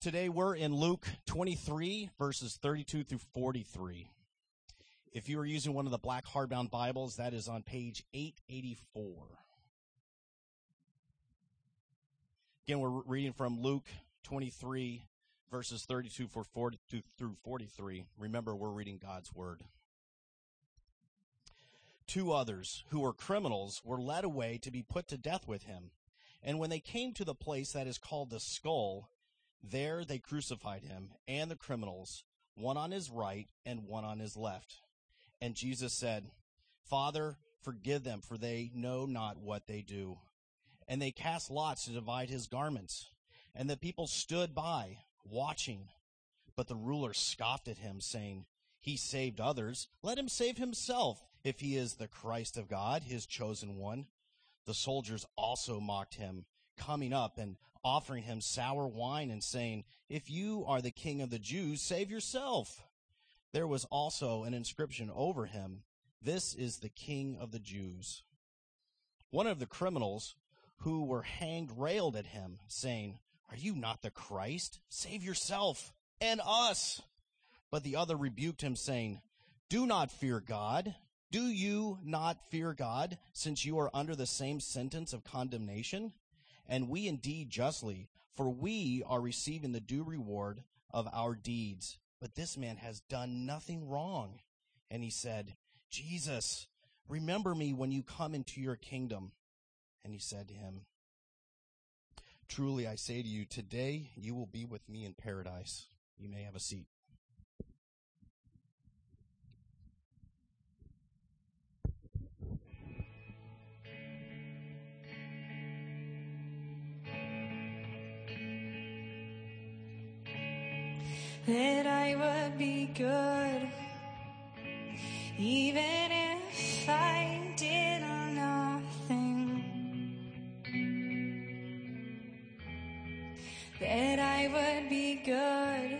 Today we're in Luke 23, verses 32 through 43. If you are using one of the black hardbound Bibles, that is on page 884. Again, we're reading from Luke 23, verses 32 through 43. Remember, we're reading God's Word. Two others, who were criminals, were led away to be put to death with him. And when they came to the place that is called the skull, there they crucified him and the criminals, one on his right and one on his left. And Jesus said, Father, forgive them, for they know not what they do. And they cast lots to divide his garments. And the people stood by, watching. But the ruler scoffed at him, saying, He saved others. Let him save himself, if he is the Christ of God, his chosen one. The soldiers also mocked him, coming up and offering him sour wine and saying, If you are the king of the Jews, save yourself. There was also an inscription over him, This is the king of the Jews. One of the criminals who were hanged railed at him, saying, Are you not the Christ? Save yourself and us. But the other rebuked him, saying, Do not fear God. Do you not fear God, since you are under the same sentence of condemnation? And we indeed justly, for we are receiving the due reward of our deeds. But this man has done nothing wrong. And he said, Jesus, remember me when you come into your kingdom. And he said to him, Truly I say to you, today you will be with me in paradise. You may have a seat. That I would be good, even if I did nothing. That I would be good,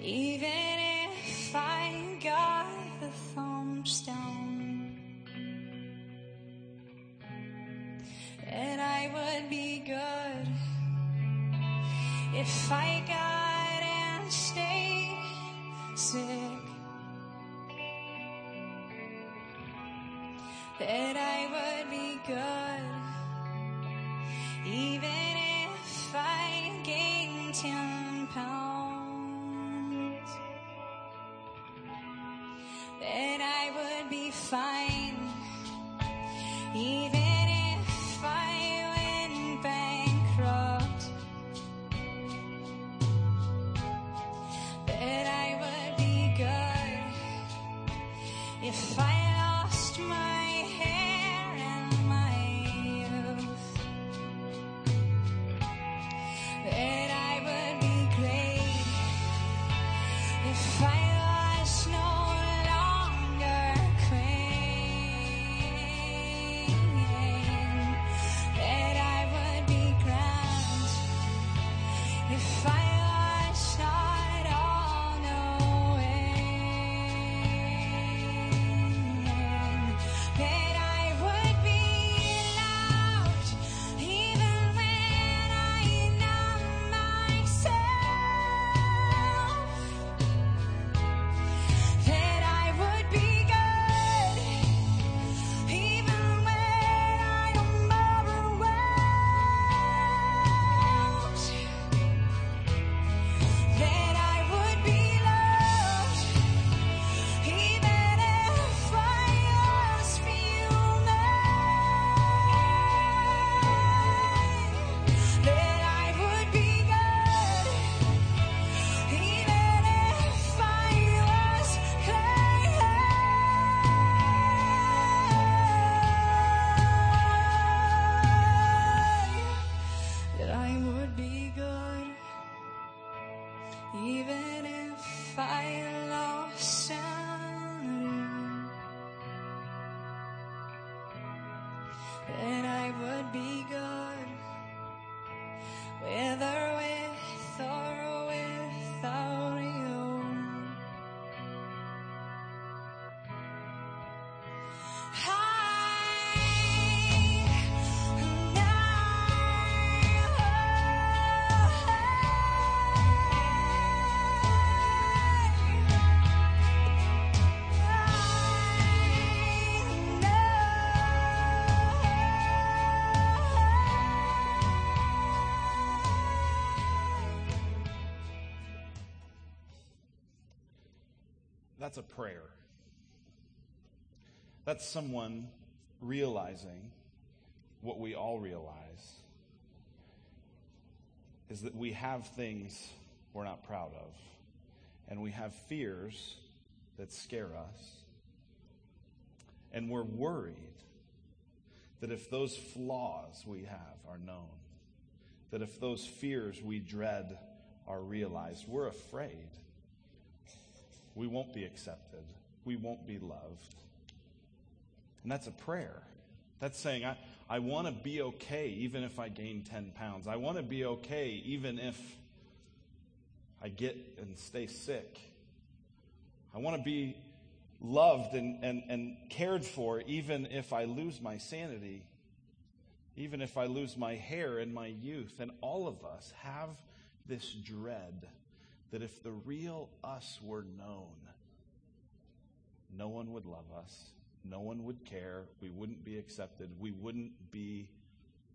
even if I got the thumbs down. That I would be good if I got sick, that I would be good, even if I gained 10 that's a prayer. That's someone realizing what we all realize is that we have things we're not proud of, and we have fears that scare us, and we're worried that if those flaws we have are known, that if those fears we dread are realized, we're afraid. We won't be accepted. We won't be loved. And that's a prayer. That's saying, I, I want to be okay even if I gain 10 pounds. I want to be okay even if I get and stay sick. I want to be loved and, and, and cared for even if I lose my sanity, even if I lose my hair and my youth. And all of us have this dread that if the real us were known, no one would love us, no one would care, we wouldn't be accepted, we wouldn't be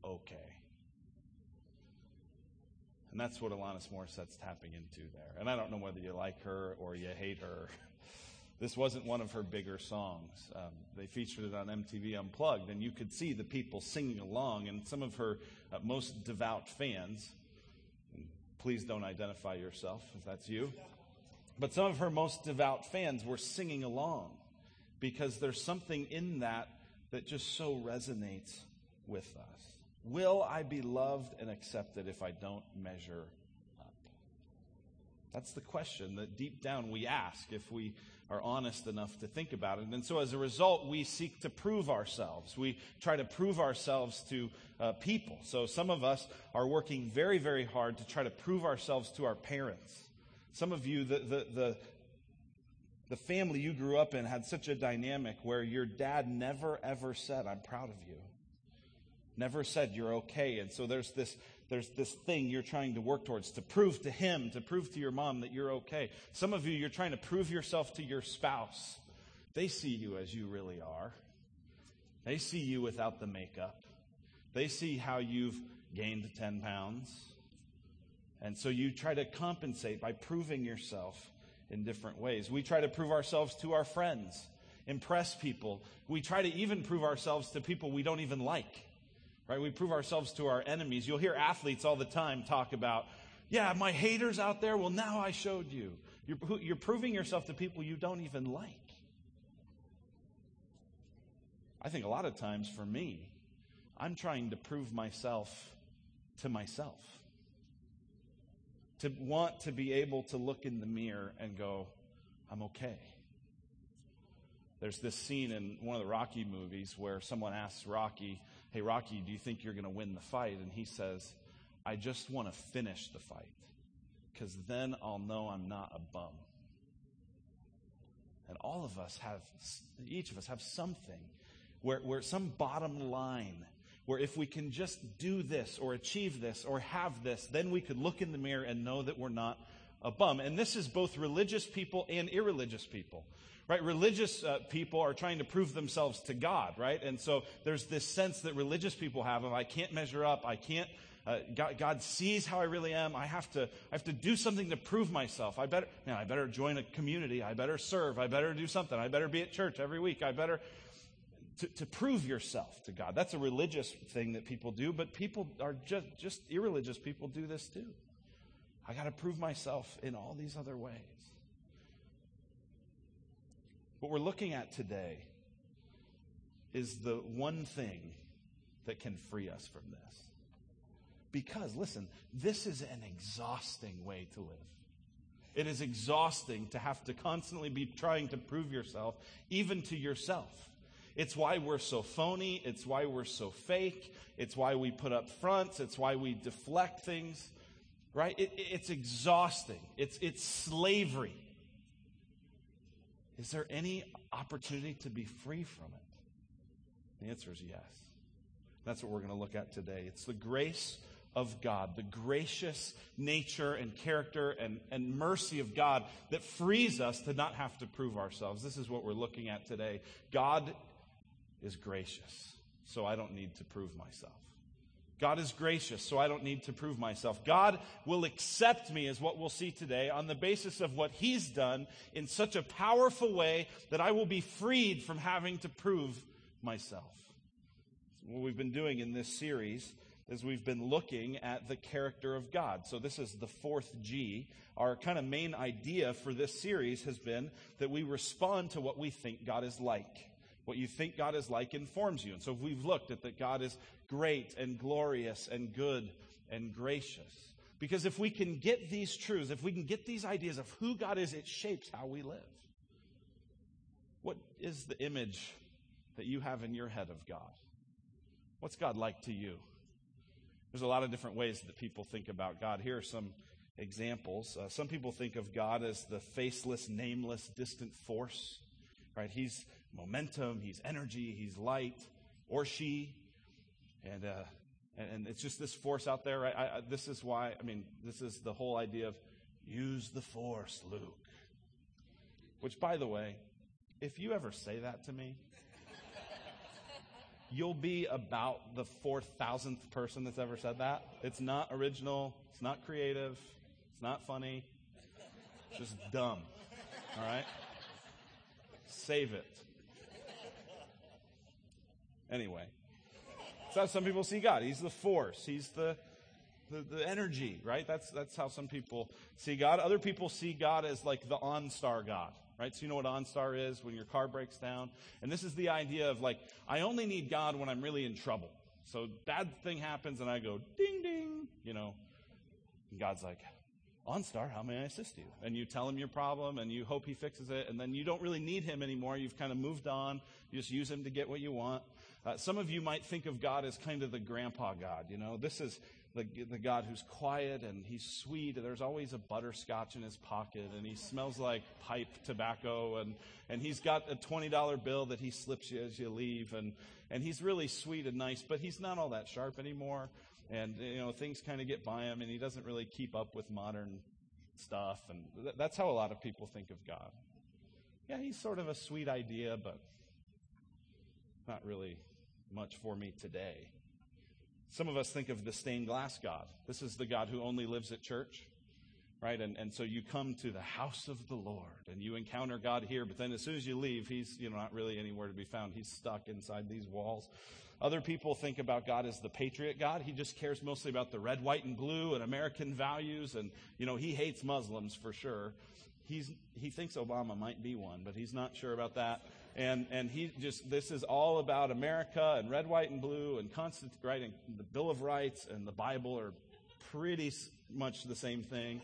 okay. And that's what Alanis Morissette's tapping into there. And I don't know whether you like her or you hate her. This wasn't one of her bigger songs. Um, they featured it on MTV Unplugged, and you could see the people singing along, and some of her uh, most devout fans. Please don't identify yourself if that's you. But some of her most devout fans were singing along because there's something in that that just so resonates with us. Will I be loved and accepted if I don't measure up? That's the question that deep down we ask if we are honest enough to think about it. And so as a result, we seek to prove ourselves. We try to prove ourselves to uh, people. So some of us are working very, very hard to try to prove ourselves to our parents. Some of you, the, the, the, the family you grew up in had such a dynamic where your dad never, ever said, I'm proud of you. Never said you're okay. And so there's this there's this thing you're trying to work towards to prove to him, to prove to your mom that you're okay. Some of you, you're trying to prove yourself to your spouse. They see you as you really are. They see you without the makeup. They see how you've gained 10 pounds. And so you try to compensate by proving yourself in different ways. We try to prove ourselves to our friends, impress people. We try to even prove ourselves to people we don't even like. Right? We prove ourselves to our enemies. You'll hear athletes all the time talk about, yeah, my haters out there, well, now I showed you. You're, you're proving yourself to people you don't even like. I think a lot of times for me, I'm trying to prove myself to myself. To want to be able to look in the mirror and go, I'm okay. There's this scene in one of the Rocky movies where someone asks Rocky, Hey, Rocky, do you think you're going to win the fight? And he says, I just want to finish the fight because then I'll know I'm not a bum. And all of us have, each of us have something where, where some bottom line where if we can just do this or achieve this or have this, then we could look in the mirror and know that we're not a bum. And this is both religious people and irreligious people right? Religious uh, people are trying to prove themselves to God, right? And so there's this sense that religious people have of I can't measure up, I can't. Uh, God, God, sees how I really am. I have to. I have to do something to prove myself. I better. Man, I better join a community. I better serve. I better do something. I better be at church every week. I better to, to prove yourself to God. That's a religious thing that people do, but people are just just irreligious people do this too. I got to prove myself in all these other ways. What we're looking at today is the one thing that can free us from this. Because, listen, this is an exhausting way to live. It is exhausting to have to constantly be trying to prove yourself, even to yourself. It's why we're so phony. It's why we're so fake. It's why we put up fronts. It's why we deflect things, right? It, it's exhausting. It's, it's slavery. Is there any opportunity to be free from it? The answer is yes. That's what we're going to look at today. It's the grace of God, the gracious nature and character and, and mercy of God that frees us to not have to prove ourselves. This is what we're looking at today. God is gracious, so I don't need to prove myself. God is gracious, so I don't need to prove myself. God will accept me, is what we'll see today, on the basis of what He's done in such a powerful way that I will be freed from having to prove myself. What we've been doing in this series is we've been looking at the character of God. So this is the fourth G. Our kind of main idea for this series has been that we respond to what we think God is like. What you think God is like informs you. And so we've looked at that God is great and glorious and good and gracious. Because if we can get these truths, if we can get these ideas of who God is, it shapes how we live. What is the image that you have in your head of God? What's God like to you? There's a lot of different ways that people think about God. Here are some examples. Uh, some people think of God as the faceless, nameless, distant force. Right? He's momentum, he's energy, he's light, or she. And, uh, and, it's just this force out there, right? I, I, this is why, I mean, this is the whole idea of use the force, Luke. Which, by the way, if you ever say that to me, you'll be about the 4,000th person that's ever said that. It's not original, it's not creative, it's not funny, it's just dumb. All right? Save it. Anyway, that's how some people see God. He's the force. He's the, the, the, energy, right? That's, that's how some people see God. Other people see God as like the OnStar God, right? So you know what OnStar is when your car breaks down? And this is the idea of like, I only need God when I'm really in trouble. So bad thing happens and I go, ding, ding, you know. And God's like, OnStar, how may I assist you? And you tell him your problem and you hope he fixes it. And then you don't really need him anymore. You've kind of moved on. You just use him to get what you want. Uh, some of you might think of God as kind of the grandpa God. You know, this is the, the God who's quiet and he's sweet. There's always a butterscotch in his pocket and he smells like pipe tobacco and, and he's got a $20 bill that he slips you as you leave. And, and he's really sweet and nice, but he's not all that sharp anymore. And, you know, things kind of get by him and he doesn't really keep up with modern stuff. And th- that's how a lot of people think of God. Yeah, he's sort of a sweet idea, but not really much for me today. Some of us think of the stained glass God. This is the God who only lives at church, right? And, and so you come to the house of the Lord and you encounter God here, but then as soon as you leave, he's you know, not really anywhere to be found. He's stuck inside these walls. Other people think about God as the patriot God. He just cares mostly about the red, white, and blue and American values. And, you know, he hates Muslims for sure. He's, he thinks Obama might be one, but he's not sure about that and and he just this is all about America and red, white, and blue and constant right and the Bill of Rights and the Bible are pretty much the same thing.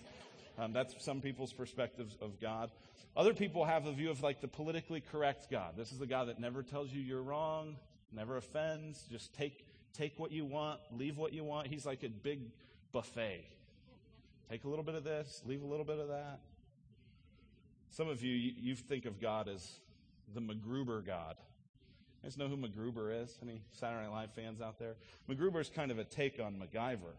Um, that's some people's perspectives of God. Other people have a view of like the politically correct God. This is the God that never tells you you're wrong, never offends. Just take take what you want, leave what you want. He's like a big buffet. Take a little bit of this, leave a little bit of that. Some of you, you, you think of God as the MacGruber God. You guys know who MacGruber is? Any Saturday Night Live fans out there? MacGruber is kind of a take on MacGyver,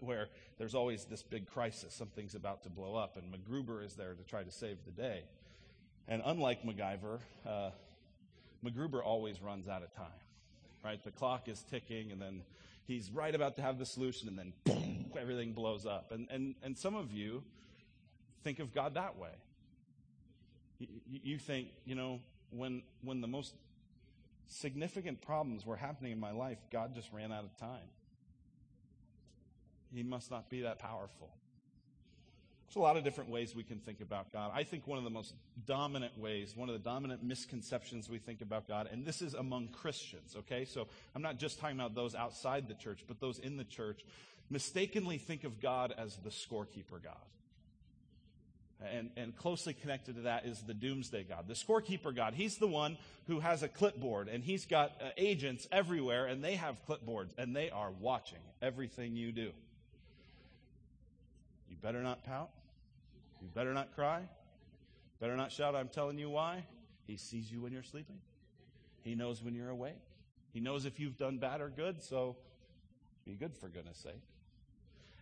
where there's always this big crisis. Something's about to blow up, and MacGruber is there to try to save the day. And unlike MacGyver, uh, MacGruber always runs out of time, right? The clock is ticking, and then he's right about to have the solution, and then boom, everything blows up. And, and, and some of you think of God that way you think, you know, when, when the most significant problems were happening in my life, God just ran out of time. He must not be that powerful. There's a lot of different ways we can think about God. I think one of the most dominant ways, one of the dominant misconceptions we think about God, and this is among Christians, okay? So I'm not just talking about those outside the church, but those in the church, mistakenly think of God as the scorekeeper God. And, and closely connected to that is the doomsday God, the scorekeeper God. He's the one who has a clipboard and he's got uh, agents everywhere and they have clipboards and they are watching everything you do. You better not pout. You better not cry. Better not shout, I'm telling you why. He sees you when you're sleeping. He knows when you're awake. He knows if you've done bad or good, so be good for goodness sake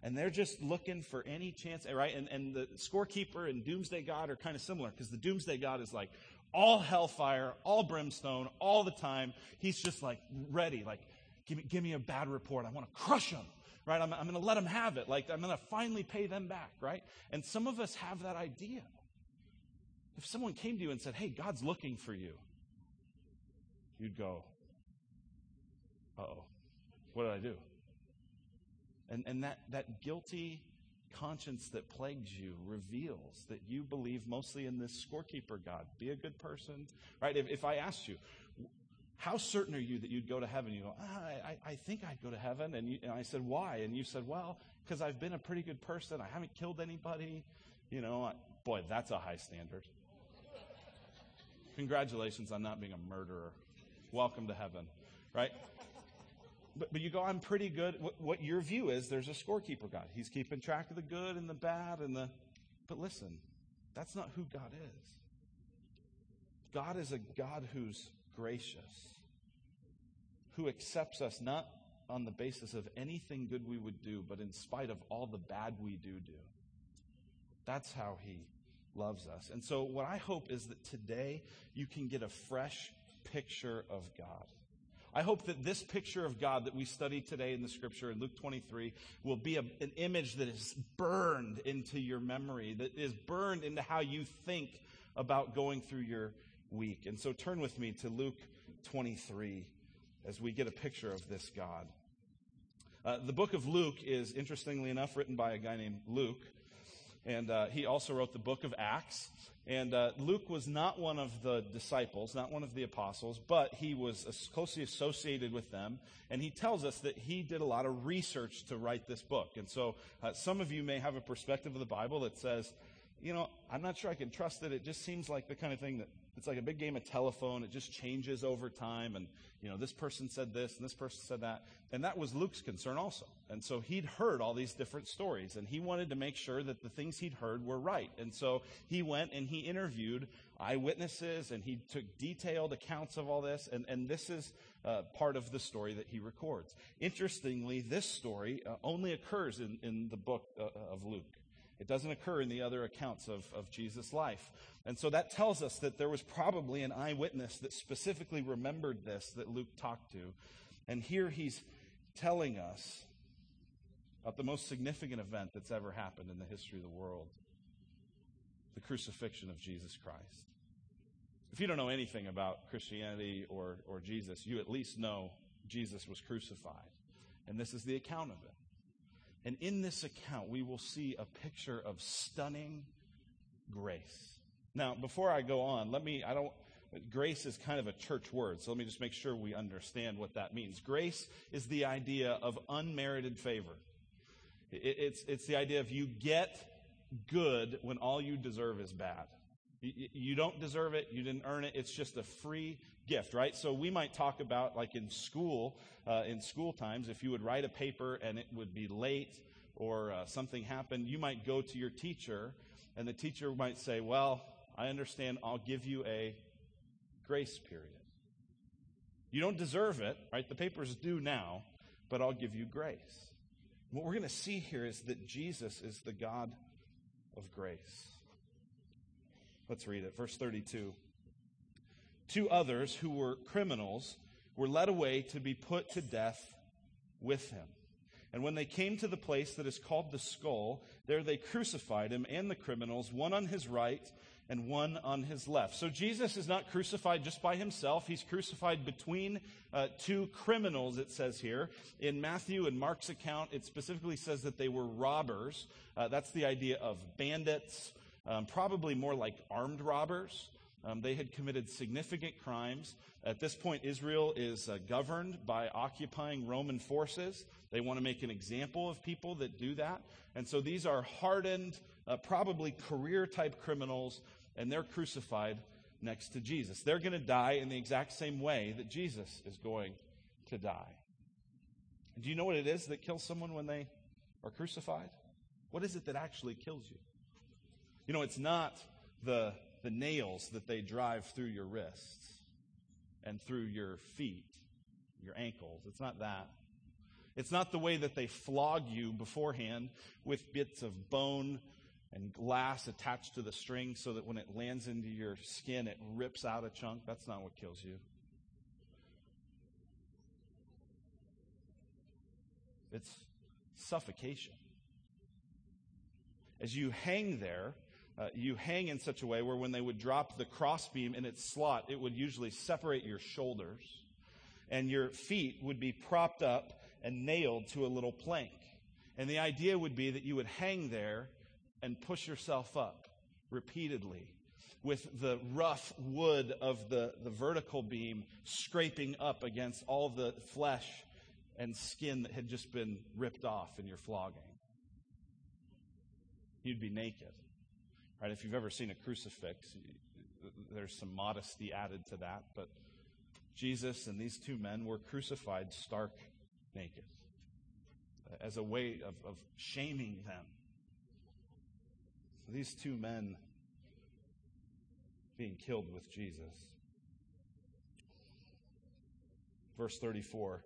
and they're just looking for any chance, right? And, and the scorekeeper and Doomsday God are kind of similar because the Doomsday God is like all hellfire, all brimstone, all the time. He's just like ready, like, give me, give me a bad report. I want to crush them, right? I'm, I'm going to let them have it. Like, I'm going to finally pay them back, right? And some of us have that idea. If someone came to you and said, hey, God's looking for you, you'd go, uh oh, what did I do? And, and that, that guilty conscience that plagues you reveals that you believe mostly in this scorekeeper God. Be a good person, right? If, if I asked you, how certain are you that you'd go to heaven? You go, ah, I, I think I'd go to heaven. And, you, and I said, why? And you said, well, because I've been a pretty good person. I haven't killed anybody. You know, I, boy, that's a high standard. Congratulations on not being a murderer. Welcome to heaven, right? But, but you go, I'm pretty good. What, what your view is, there's a scorekeeper God. He's keeping track of the good and the bad and the. But listen, that's not who God is. God is a God who's gracious, who accepts us not on the basis of anything good we would do, but in spite of all the bad we do do. That's how he loves us. And so, what I hope is that today you can get a fresh picture of God. I hope that this picture of God that we study today in the scripture in Luke 23 will be a, an image that is burned into your memory, that is burned into how you think about going through your week. And so turn with me to Luke 23 as we get a picture of this God. Uh, the book of Luke is, interestingly enough, written by a guy named Luke. And uh, he also wrote the book of Acts. And uh, Luke was not one of the disciples, not one of the apostles, but he was closely associated with them. And he tells us that he did a lot of research to write this book. And so uh, some of you may have a perspective of the Bible that says, you know, I'm not sure I can trust it. It just seems like the kind of thing that it's like a big game of telephone. It just changes over time. And, you know, this person said this and this person said that. And that was Luke's concern also. And so he'd heard all these different stories and he wanted to make sure that the things he'd heard were right. And so he went and he interviewed eyewitnesses and he took detailed accounts of all this. And, and this is uh, part of the story that he records. Interestingly, this story uh, only occurs in, in the book uh, of Luke. It doesn't occur in the other accounts of, of Jesus' life. And so that tells us that there was probably an eyewitness that specifically remembered this that Luke talked to. And here he's telling us about the most significant event that's ever happened in the history of the world the crucifixion of Jesus Christ. If you don't know anything about Christianity or, or Jesus, you at least know Jesus was crucified. And this is the account of it. And in this account, we will see a picture of stunning grace. Now, before I go on, let me, I don't, grace is kind of a church word, so let me just make sure we understand what that means. Grace is the idea of unmerited favor. it's, it's the idea of you get good when all you deserve is bad. You don't deserve it. You didn't earn it. It's just a free gift, right? So we might talk about, like in school, uh, in school times, if you would write a paper and it would be late or uh, something happened, you might go to your teacher and the teacher might say, Well, I understand. I'll give you a grace period. You don't deserve it, right? The paper's due now, but I'll give you grace. What we're going to see here is that Jesus is the God of grace. Let's read it. Verse 32. Two others who were criminals were led away to be put to death with him. And when they came to the place that is called the skull, there they crucified him and the criminals, one on his right and one on his left. So Jesus is not crucified just by himself. He's crucified between uh, two criminals, it says here. In Matthew and Mark's account, it specifically says that they were robbers. Uh, that's the idea of bandits, um, probably more like armed robbers. Um, they had committed significant crimes. At this point, Israel is uh, governed by occupying Roman forces. They want to make an example of people that do that. And so these are hardened, uh, probably career type criminals, and they're crucified next to Jesus. They're going to die in the exact same way that Jesus is going to die. Do you know what it is that kills someone when they are crucified? What is it that actually kills you? You know, it's not the, the nails that they drive through your wrists and through your feet, your ankles. It's not that. It's not the way that they flog you beforehand with bits of bone and glass attached to the string so that when it lands into your skin, it rips out a chunk. That's not what kills you. it's suffocation. As you hang there, uh, you hang in such a way where when they would drop the crossbeam in its slot, it would usually separate your shoulders, and your feet would be propped up and nailed to a little plank. And the idea would be that you would hang there and push yourself up repeatedly with the rough wood of the, the vertical beam scraping up against all the flesh and skin that had just been ripped off in your flogging. You'd be naked. Right? If you've ever seen a crucifix, there's some modesty added to that, but Jesus and these two men were crucified stark naked as a way of, of shaming them. These two men being killed with Jesus. Verse 34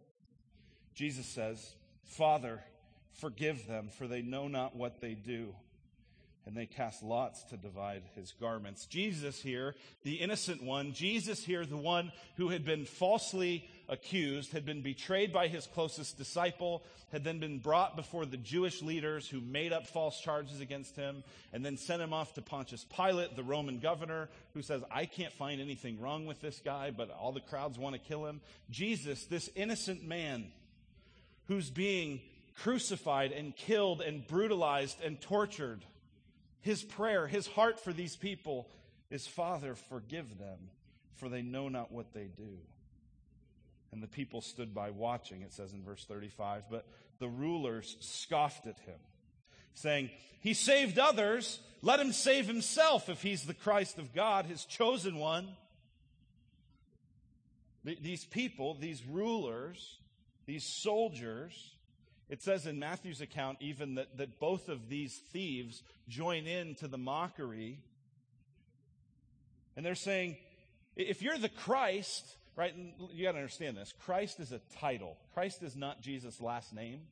Jesus says, Father, forgive them, for they know not what they do and they cast lots to divide his garments. Jesus here, the innocent one, Jesus here, the one who had been falsely accused, had been betrayed by his closest disciple, had then been brought before the Jewish leaders who made up false charges against him, and then sent him off to Pontius Pilate, the Roman governor, who says, I can't find anything wrong with this guy, but all the crowds want to kill him. Jesus, this innocent man who's being crucified and killed and brutalized and tortured his prayer, his heart for these people is, Father, forgive them, for they know not what they do. And the people stood by watching, it says in verse 35. But the rulers scoffed at him, saying, He saved others. Let him save himself if he's the Christ of God, his chosen one. These people, these rulers, these soldiers, it says in Matthew's account even that, that both of these thieves join in to the mockery. And they're saying, if you're the Christ, right, you got to understand this. Christ is a title. Christ is not Jesus' last name.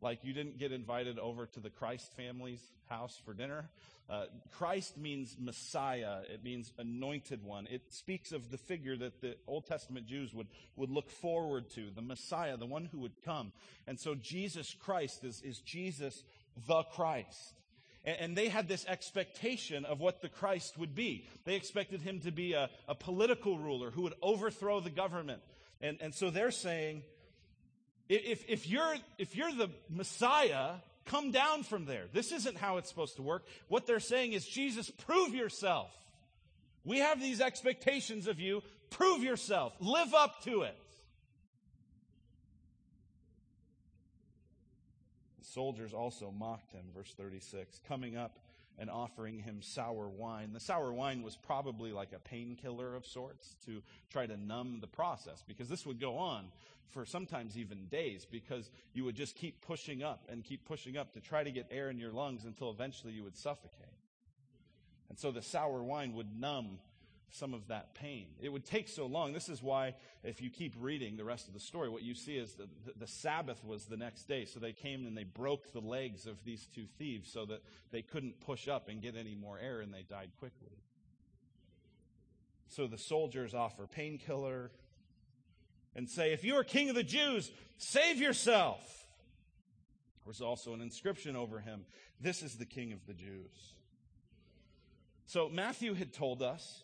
Like you didn't get invited over to the Christ family's house for dinner. Uh, Christ means Messiah. It means anointed one. It speaks of the figure that the Old Testament Jews would, would look forward to, the Messiah, the one who would come. And so Jesus Christ is, is Jesus the Christ. And, and they had this expectation of what the Christ would be. They expected him to be a, a political ruler who would overthrow the government. And, and so they're saying, if, if, you're, if you're the Messiah, come down from there. This isn't how it's supposed to work. What they're saying is, Jesus, prove yourself. We have these expectations of you. Prove yourself. Live up to it. The soldiers also mocked him, verse 36, coming up and offering him sour wine. The sour wine was probably like a painkiller of sorts to try to numb the process because this would go on for sometimes even days because you would just keep pushing up and keep pushing up to try to get air in your lungs until eventually you would suffocate. And so the sour wine would numb some of that pain. It would take so long. This is why, if you keep reading the rest of the story, what you see is that the, the Sabbath was the next day. So they came and they broke the legs of these two thieves so that they couldn't push up and get any more air, and they died quickly. So the soldiers offer painkiller and say, If you are king of the Jews, save yourself. There's also an inscription over him This is the king of the Jews. So Matthew had told us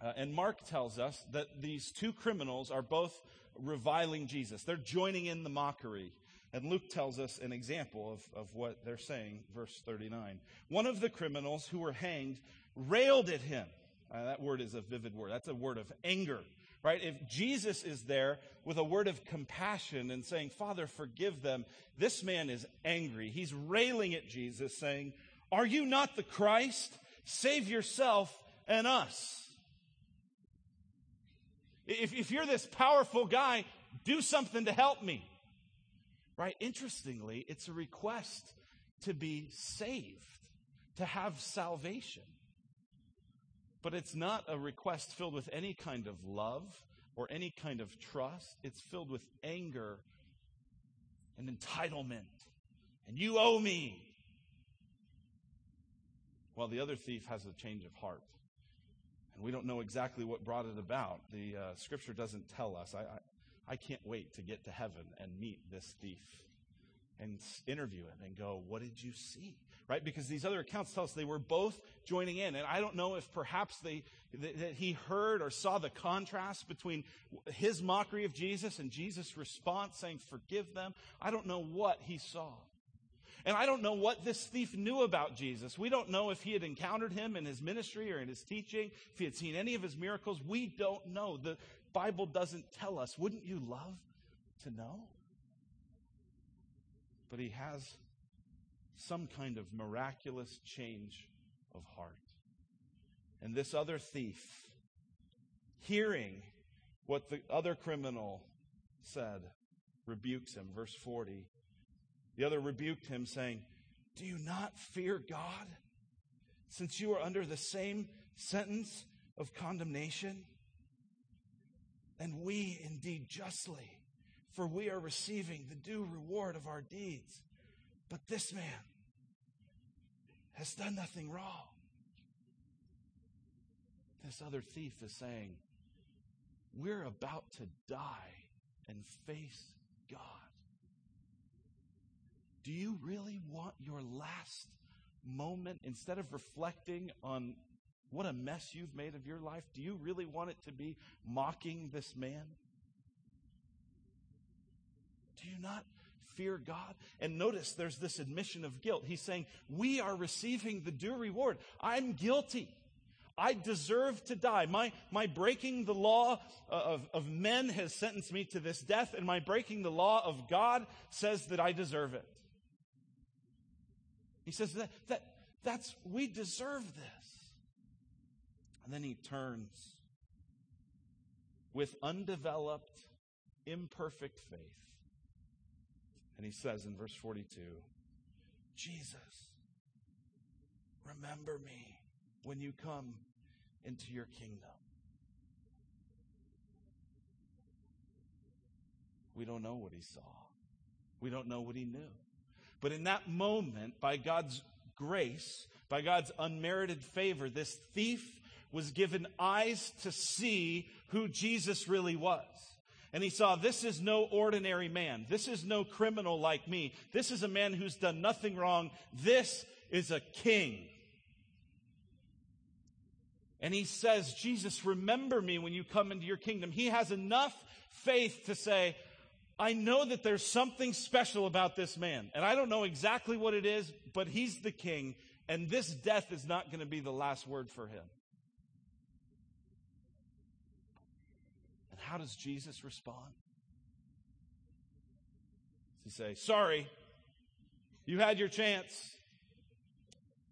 uh, and Mark tells us that these two criminals are both reviling Jesus. They're joining in the mockery. And Luke tells us an example of, of what they're saying, verse 39. One of the criminals who were hanged railed at him. Uh, that word is a vivid word. That's a word of anger, right? If Jesus is there with a word of compassion and saying, Father, forgive them, this man is angry. He's railing at Jesus, saying, Are you not the Christ? Save yourself and us. If, if you're this powerful guy, do something to help me. Right? Interestingly, it's a request to be saved, to have salvation. But it's not a request filled with any kind of love or any kind of trust. It's filled with anger and entitlement. And you owe me. While the other thief has a change of heart. And we don't know exactly what brought it about. The uh, scripture doesn't tell us. I, I, I can't wait to get to heaven and meet this thief and interview him and go, What did you see? Right? Because these other accounts tell us they were both joining in. And I don't know if perhaps they, that, that he heard or saw the contrast between his mockery of Jesus and Jesus' response saying, Forgive them. I don't know what he saw. And I don't know what this thief knew about Jesus. We don't know if he had encountered him in his ministry or in his teaching, if he had seen any of his miracles. We don't know. The Bible doesn't tell us. Wouldn't you love to know? But he has some kind of miraculous change of heart. And this other thief, hearing what the other criminal said, rebukes him. Verse 40. The other rebuked him, saying, Do you not fear God, since you are under the same sentence of condemnation? And we indeed justly, for we are receiving the due reward of our deeds. But this man has done nothing wrong. This other thief is saying, We're about to die and face God. Do you really want your last moment, instead of reflecting on what a mess you've made of your life, do you really want it to be mocking this man? Do you not fear God? And notice there's this admission of guilt. He's saying, We are receiving the due reward. I'm guilty. I deserve to die. My, my breaking the law uh, of, of men has sentenced me to this death, and my breaking the law of God says that I deserve it. He says that, that that's, we deserve this. And then he turns with undeveloped, imperfect faith. And he says in verse 42 Jesus, remember me when you come into your kingdom. We don't know what he saw, we don't know what he knew. But in that moment, by God's grace, by God's unmerited favor, this thief was given eyes to see who Jesus really was. And he saw, this is no ordinary man. This is no criminal like me. This is a man who's done nothing wrong. This is a king. And he says, Jesus, remember me when you come into your kingdom. He has enough faith to say, I know that there's something special about this man. And I don't know exactly what it is, but he's the king. And this death is not going to be the last word for him. And how does Jesus respond? Does he say, Sorry, you had your chance.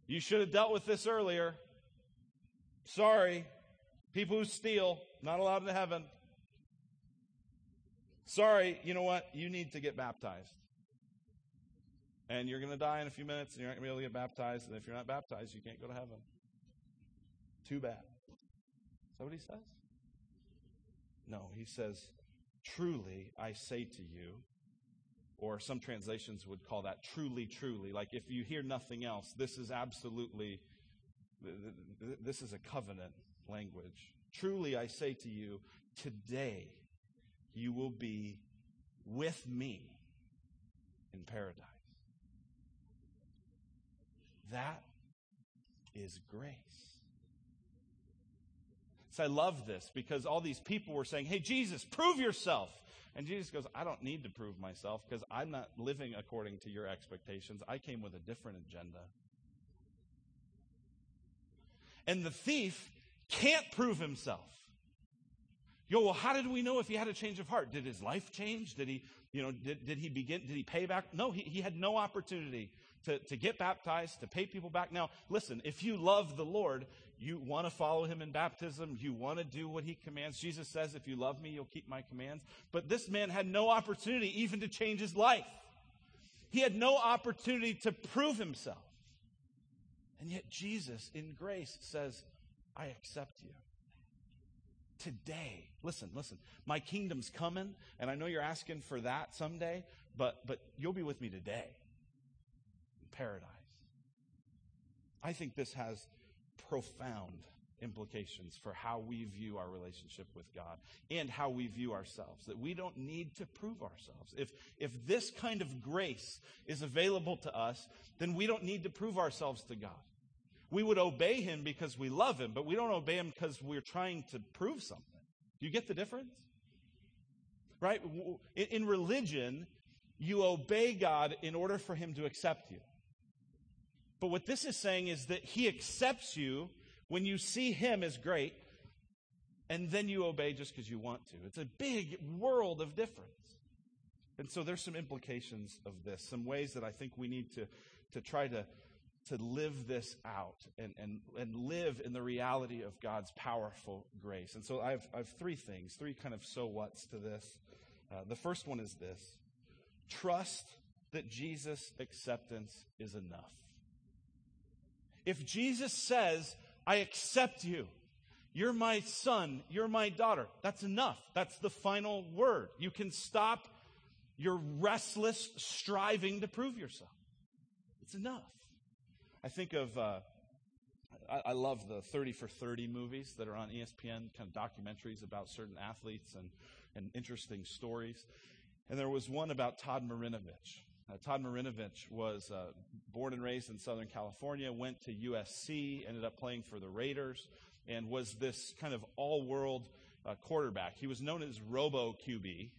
You should have dealt with this earlier. Sorry, people who steal, not allowed in heaven. Sorry, you know what? You need to get baptized. And you're going to die in a few minutes, and you're not going to be able to get baptized. And if you're not baptized, you can't go to heaven. Too bad. Is that what he says? No, he says, Truly, I say to you, or some translations would call that truly, truly. Like if you hear nothing else, this is absolutely, this is a covenant language. Truly, I say to you, today you will be with me in paradise. That is grace. So I love this because all these people were saying, Hey, Jesus, prove yourself. And Jesus goes, I don't need to prove myself because I'm not living according to your expectations. I came with a different agenda. And the thief can't prove himself. You go, well, how did we know if he had a change of heart? Did his life change? Did he, you know, did, did he begin, did he pay back? No, he, he had no opportunity to, to get baptized, to pay people back. Now, listen, if you love the Lord, you want to follow him in baptism, you want to do what he commands. Jesus says, if you love me, you'll keep my commands. But this man had no opportunity even to change his life. He had no opportunity to prove himself. And yet Jesus, in grace, says, I accept you today. Listen, listen. My kingdom's coming, and I know you're asking for that someday, but but you'll be with me today. In paradise. I think this has profound implications for how we view our relationship with God and how we view ourselves. That we don't need to prove ourselves. If, if this kind of grace is available to us, then we don't need to prove ourselves to God. We would obey Him because we love Him, but we don't obey Him because we're trying to prove something. Do you get the difference? Right? In, in religion, you obey God in order for Him to accept you. But what this is saying is that He accepts you when you see Him as great, and then you obey just because you want to. It's a big world of difference. And so there's some implications of this, some ways that I think we need to, to try to, to live this out and, and, and live in the reality of God's powerful grace. And so I have, I have three things, three kind of so what's to this. Uh, the first one is this trust that Jesus' acceptance is enough. If Jesus says, I accept you. You're my son. You're my daughter. That's enough. That's the final word. You can stop your restless striving to prove yourself. It's enough. I think of, uh, I, I, love the 30 for 30 movies that are on ESPN, kind of documentaries about certain athletes and, and interesting stories. And there was one about Todd Marinovich. Uh, Todd Marinovich was uh, born and raised in Southern California, went to USC, ended up playing for the Raiders, and was this kind of all world uh, quarterback. He was known as Robo QB.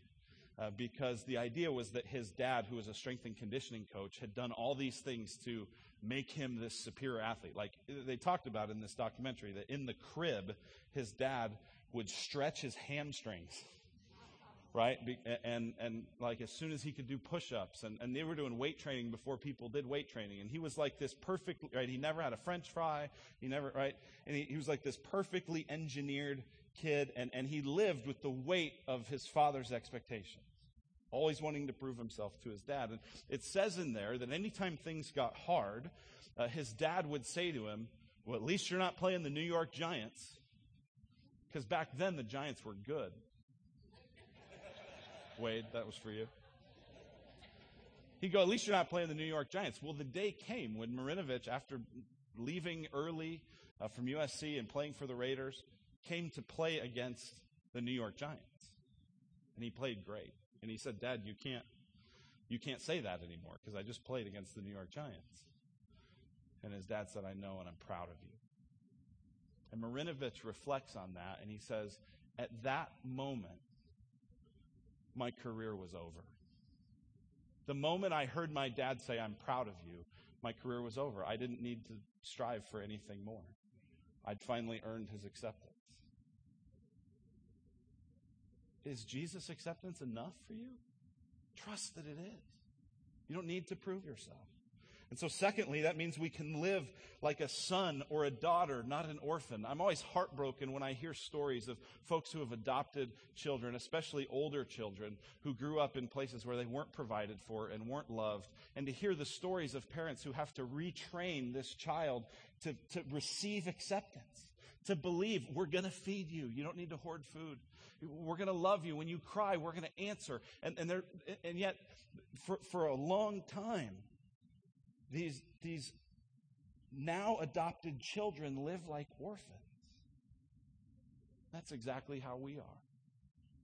Uh, because the idea was that his dad, who was a strength and conditioning coach, had done all these things to make him this superior athlete. Like they talked about in this documentary, that in the crib, his dad would stretch his hamstrings right? And, and like as soon as he could do push-ups and, and they were doing weight training before people did weight training. And he was like this perfect, right? He never had a french fry. He never, right? And he, he was like this perfectly engineered kid and, and he lived with the weight of his father's expectations. Always wanting to prove himself to his dad. And it says in there that anytime things got hard, uh, his dad would say to him, well, at least you're not playing the New York Giants. Because back then the Giants were good. Wade, that was for you. He'd go, at least you're not playing the New York Giants. Well, the day came when Marinovich, after leaving early uh, from USC and playing for the Raiders, came to play against the New York Giants. And he played great. And he said, Dad, you can't, you can't say that anymore because I just played against the New York Giants. And his dad said, I know and I'm proud of you. And Marinovich reflects on that and he says, at that moment, my career was over. The moment I heard my dad say, I'm proud of you, my career was over. I didn't need to strive for anything more. I'd finally earned his acceptance. Is Jesus' acceptance enough for you? Trust that it is. You don't need to prove yourself. And so, secondly, that means we can live like a son or a daughter, not an orphan. I'm always heartbroken when I hear stories of folks who have adopted children, especially older children, who grew up in places where they weren't provided for and weren't loved. And to hear the stories of parents who have to retrain this child to, to receive acceptance, to believe we're going to feed you. You don't need to hoard food. We're going to love you. When you cry, we're going to answer. And, and, and yet, for, for a long time, these, these now adopted children live like orphans. That's exactly how we are.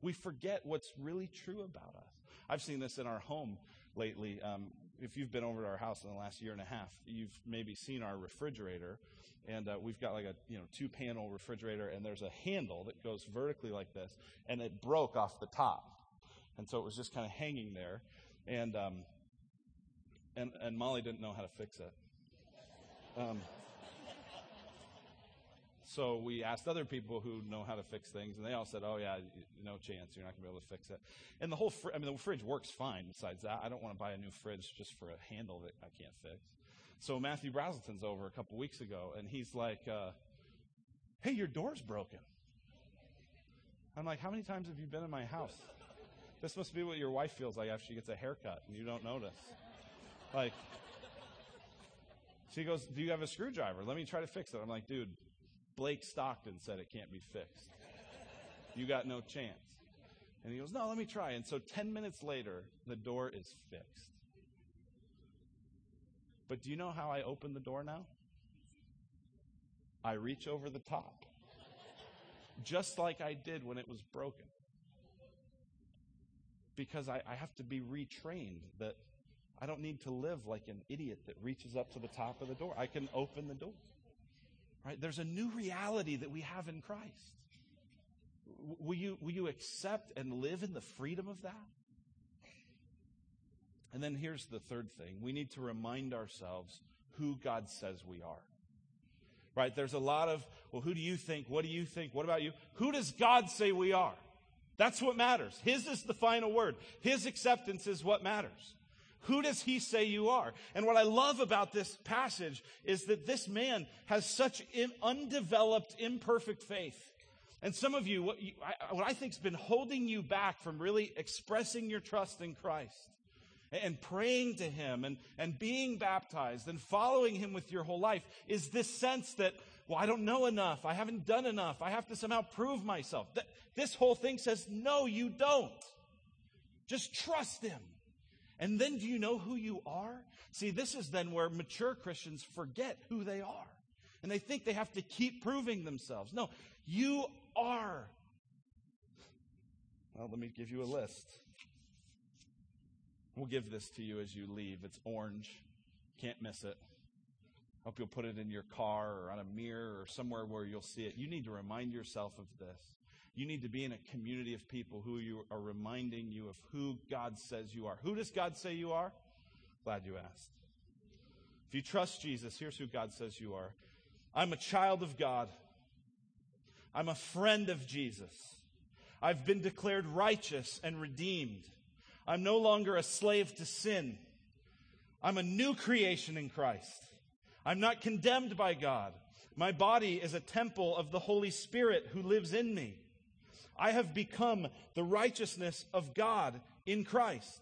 We forget what's really true about us. I've seen this in our home lately. Um, if you've been over to our house in the last year and a half, you've maybe seen our refrigerator, and uh, we've got like a you know two panel refrigerator, and there's a handle that goes vertically like this, and it broke off the top, and so it was just kind of hanging there, and um, and, and Molly didn't know how to fix it. Um, so we asked other people who know how to fix things, and they all said, "Oh yeah, no chance. You're not going to be able to fix it." And the whole, fr- I mean, the fridge works fine. Besides that, I don't want to buy a new fridge just for a handle that I can't fix. So Matthew Brazelton's over a couple weeks ago, and he's like, uh, "Hey, your door's broken." I'm like, "How many times have you been in my house?" This must be what your wife feels like after she gets a haircut and you don't notice. Like, she goes, Do you have a screwdriver? Let me try to fix it. I'm like, Dude, Blake Stockton said it can't be fixed. You got no chance. And he goes, No, let me try. And so 10 minutes later, the door is fixed. But do you know how I open the door now? I reach over the top, just like I did when it was broken. Because I, I have to be retrained that I don't need to live like an idiot that reaches up to the top of the door. I can open the door. Right? There's a new reality that we have in Christ. Will you, will you accept and live in the freedom of that? And then here's the third thing we need to remind ourselves who God says we are. Right? There's a lot of, well, who do you think? What do you think? What about you? Who does God say we are? That's what matters. His is the final word. His acceptance is what matters. Who does he say you are? And what I love about this passage is that this man has such undeveloped, imperfect faith. And some of you, what, you, I, what I think has been holding you back from really expressing your trust in Christ and praying to him and, and being baptized and following him with your whole life is this sense that, well, I don't know enough. I haven't done enough. I have to somehow prove myself. Th- this whole thing says, no, you don't. Just trust him. And then do you know who you are? See, this is then where mature Christians forget who they are. And they think they have to keep proving themselves. No, you are. Well, let me give you a list. We'll give this to you as you leave. It's orange. Can't miss it. Hope you'll put it in your car or on a mirror or somewhere where you'll see it. You need to remind yourself of this. You need to be in a community of people who you are reminding you of who God says you are. Who does God say you are? Glad you asked. If you trust Jesus, here's who God says you are. I'm a child of God. I'm a friend of Jesus. I've been declared righteous and redeemed. I'm no longer a slave to sin. I'm a new creation in Christ. I'm not condemned by God. My body is a temple of the Holy Spirit who lives in me. I have become the righteousness of God in Christ.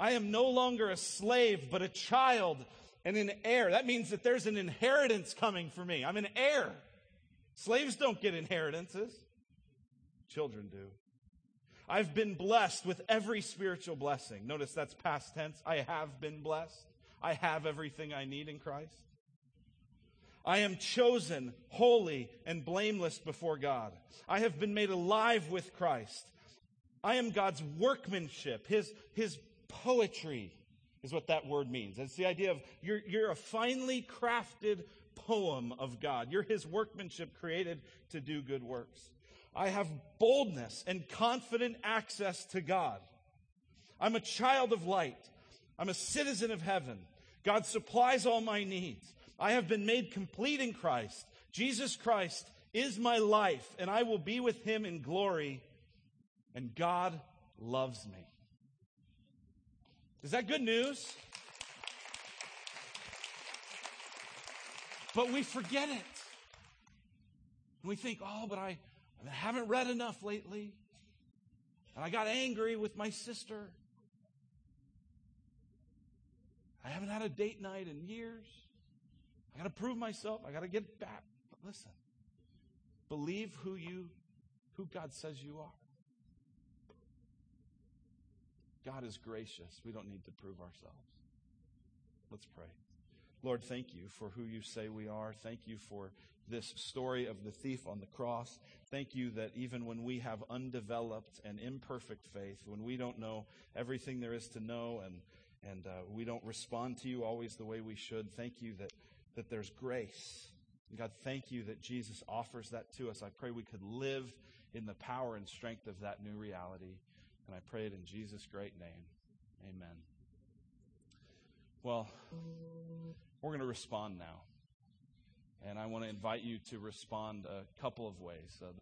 I am no longer a slave, but a child and an heir. That means that there's an inheritance coming for me. I'm an heir. Slaves don't get inheritances, children do. I've been blessed with every spiritual blessing. Notice that's past tense. I have been blessed. I have everything I need in Christ. I am chosen, holy, and blameless before God. I have been made alive with Christ. I am God's workmanship, His, His poetry is what that word means. It's the idea of you're, you're a finely crafted poem of God. You're His workmanship created to do good works. I have boldness and confident access to God. I'm a child of light. I'm a citizen of heaven. God supplies all my needs. I have been made complete in Christ. Jesus Christ is my life, and I will be with him in glory. And God loves me. Is that good news? But we forget it. And we think, oh, but I, I haven't read enough lately. And I got angry with my sister. I haven't had a date night in years. I got to prove myself. I got to get back. But listen, believe who you, who God says you are. God is gracious. We don't need to prove ourselves. Let's pray. Lord, thank you for who you say we are. Thank you for this story of the thief on the cross. Thank you that even when we have undeveloped and imperfect faith, when we don't know everything there is to know and, and uh, we don't respond to you always the way we should, thank you that, that there's grace. God, thank you that Jesus offers that to us. I pray we could live in the power and strength of that new reality. And I pray it in Jesus' great name. Amen. Well, we're going to respond now. And I want to invite you to respond a couple of ways. Uh,